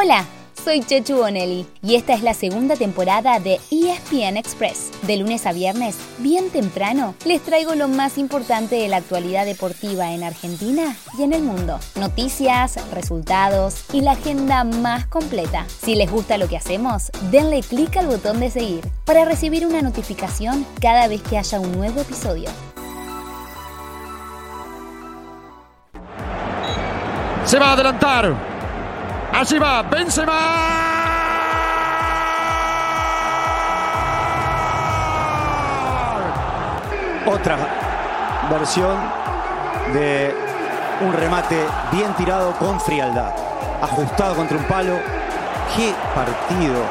Hola, soy Chechu Bonelli y esta es la segunda temporada de ESPN Express. De lunes a viernes, bien temprano, les traigo lo más importante de la actualidad deportiva en Argentina y en el mundo. Noticias, resultados y la agenda más completa. Si les gusta lo que hacemos, denle clic al botón de seguir para recibir una notificación cada vez que haya un nuevo episodio. Se va a adelantar. Allí va, Benzema. Otra versión de un remate bien tirado con frialdad, ajustado contra un palo. ¡Qué partido!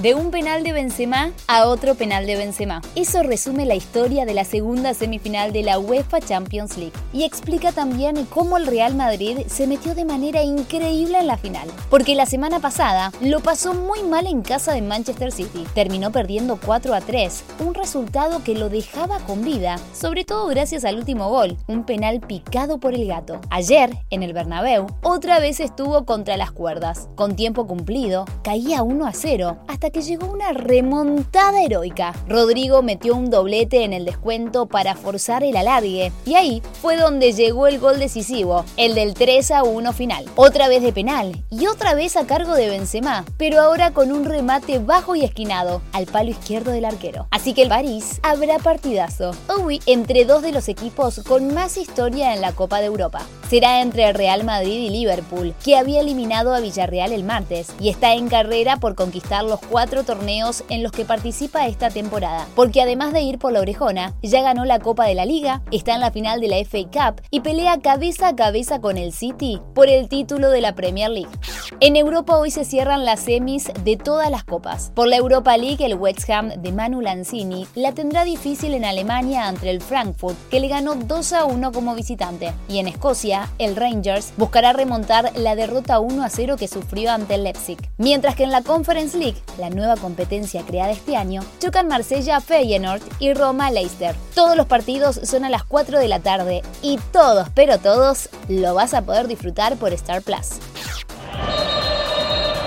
De un penal de Benzema a otro penal de Benzema. Eso resume la historia de la segunda semifinal de la UEFA Champions League y explica también cómo el Real Madrid se metió de manera increíble en la final. Porque la semana pasada lo pasó muy mal en casa de Manchester City. Terminó perdiendo 4 a 3, un resultado que lo dejaba con vida, sobre todo gracias al último gol, un penal picado por el gato. Ayer, en el Bernabéu, otra vez estuvo contra las cuerdas. Con tiempo cumplido, caía 1 a 0 hasta que llegó una remontada heroica. Rodrigo metió un doblete en el descuento para forzar el alargue y ahí fue donde llegó el gol decisivo, el del 3 a 1 final. Otra vez de penal y otra vez a cargo de Benzema, pero ahora con un remate bajo y esquinado al palo izquierdo del arquero. Así que el París habrá partidazo. Hoy entre dos de los equipos con más historia en la Copa de Europa. Será entre Real Madrid y Liverpool, que había eliminado a Villarreal el martes y está en carrera por conquistar los cuatro torneos en los que participa esta temporada, porque además de ir por la orejona, ya ganó la Copa de la Liga, está en la final de la FA Cup y pelea cabeza a cabeza con el City por el título de la Premier League. En Europa hoy se cierran las semis de todas las copas. Por la Europa League, el West Ham de Manu Lanzini la tendrá difícil en Alemania ante el Frankfurt, que le ganó 2 a 1 como visitante. Y en Escocia, el Rangers buscará remontar la derrota 1 a 0 que sufrió ante el Leipzig. Mientras que en la Conference League, la nueva competencia creada este año, chocan Marsella Feyenoord y Roma Leicester. Todos los partidos son a las 4 de la tarde y todos, pero todos, lo vas a poder disfrutar por Star Plus.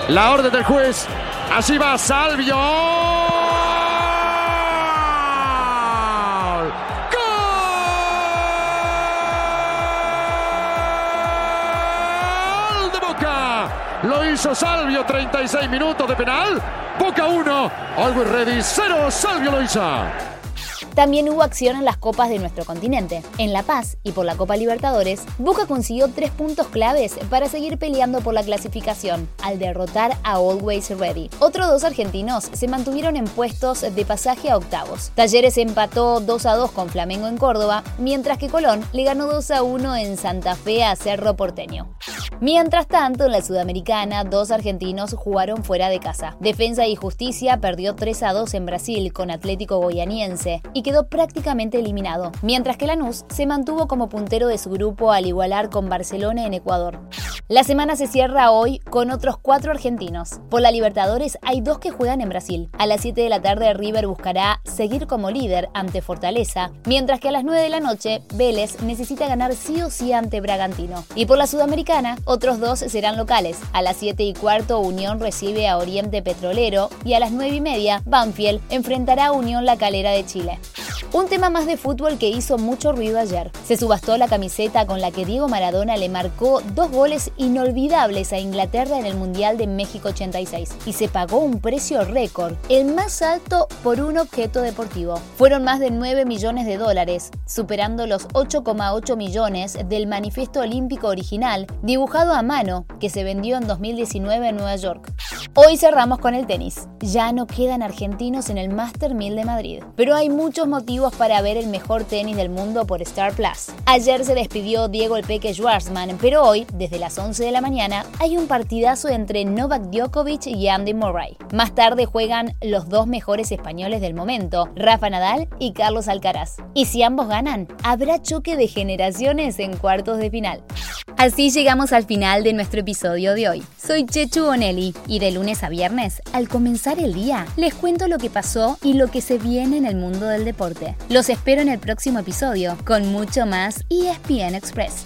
La orden del juez. Así va Salvio. Lo hizo Salvio, 36 minutos de penal. Boca 1, Always Ready 0, Salvio lo hizo. También hubo acción en las copas de nuestro continente. En La Paz y por la Copa Libertadores, Boca consiguió tres puntos claves para seguir peleando por la clasificación, al derrotar a Always Ready. Otros dos argentinos se mantuvieron en puestos de pasaje a octavos. Talleres empató 2 a 2 con Flamengo en Córdoba, mientras que Colón le ganó 2 a 1 en Santa Fe a Cerro Porteño. Mientras tanto, en la Sudamericana, dos argentinos jugaron fuera de casa. Defensa y Justicia perdió 3 a 2 en Brasil con Atlético Goianiense y quedó prácticamente eliminado, mientras que Lanús se mantuvo como puntero de su grupo al igualar con Barcelona en Ecuador. La semana se cierra hoy con otros cuatro argentinos. Por la Libertadores hay dos que juegan en Brasil. A las 7 de la tarde River buscará seguir como líder ante Fortaleza, mientras que a las 9 de la noche Vélez necesita ganar sí o sí ante Bragantino. Y por la Sudamericana, otros dos serán locales. A las 7 y cuarto Unión recibe a Oriente Petrolero y a las 9 y media Banfield enfrentará a Unión La Calera de Chile. Un tema más de fútbol que hizo mucho ruido ayer. Se subastó la camiseta con la que Diego Maradona le marcó dos goles inolvidables a Inglaterra en el Mundial de México 86 y se pagó un precio récord, el más alto por un objeto deportivo. Fueron más de 9 millones de dólares, superando los 8,8 millones del manifiesto olímpico original dibujado a mano que se vendió en 2019 en Nueva York. Hoy cerramos con el tenis. Ya no quedan argentinos en el Master 1000 de Madrid, pero hay muchos motivos para ver el mejor tenis del mundo por Star Plus. Ayer se despidió Diego El Peque Schwarzman, pero hoy, desde las 11 de la mañana, hay un partidazo entre Novak Djokovic y Andy Murray. Más tarde juegan los dos mejores españoles del momento, Rafa Nadal y Carlos Alcaraz. Y si ambos ganan, habrá choque de generaciones en cuartos de final. Así llegamos al final de nuestro episodio de hoy. Soy Chechu Bonelli y de lunes a viernes, al comenzar el día, les cuento lo que pasó y lo que se viene en el mundo del deporte. Los espero en el próximo episodio con mucho más ESPN Express.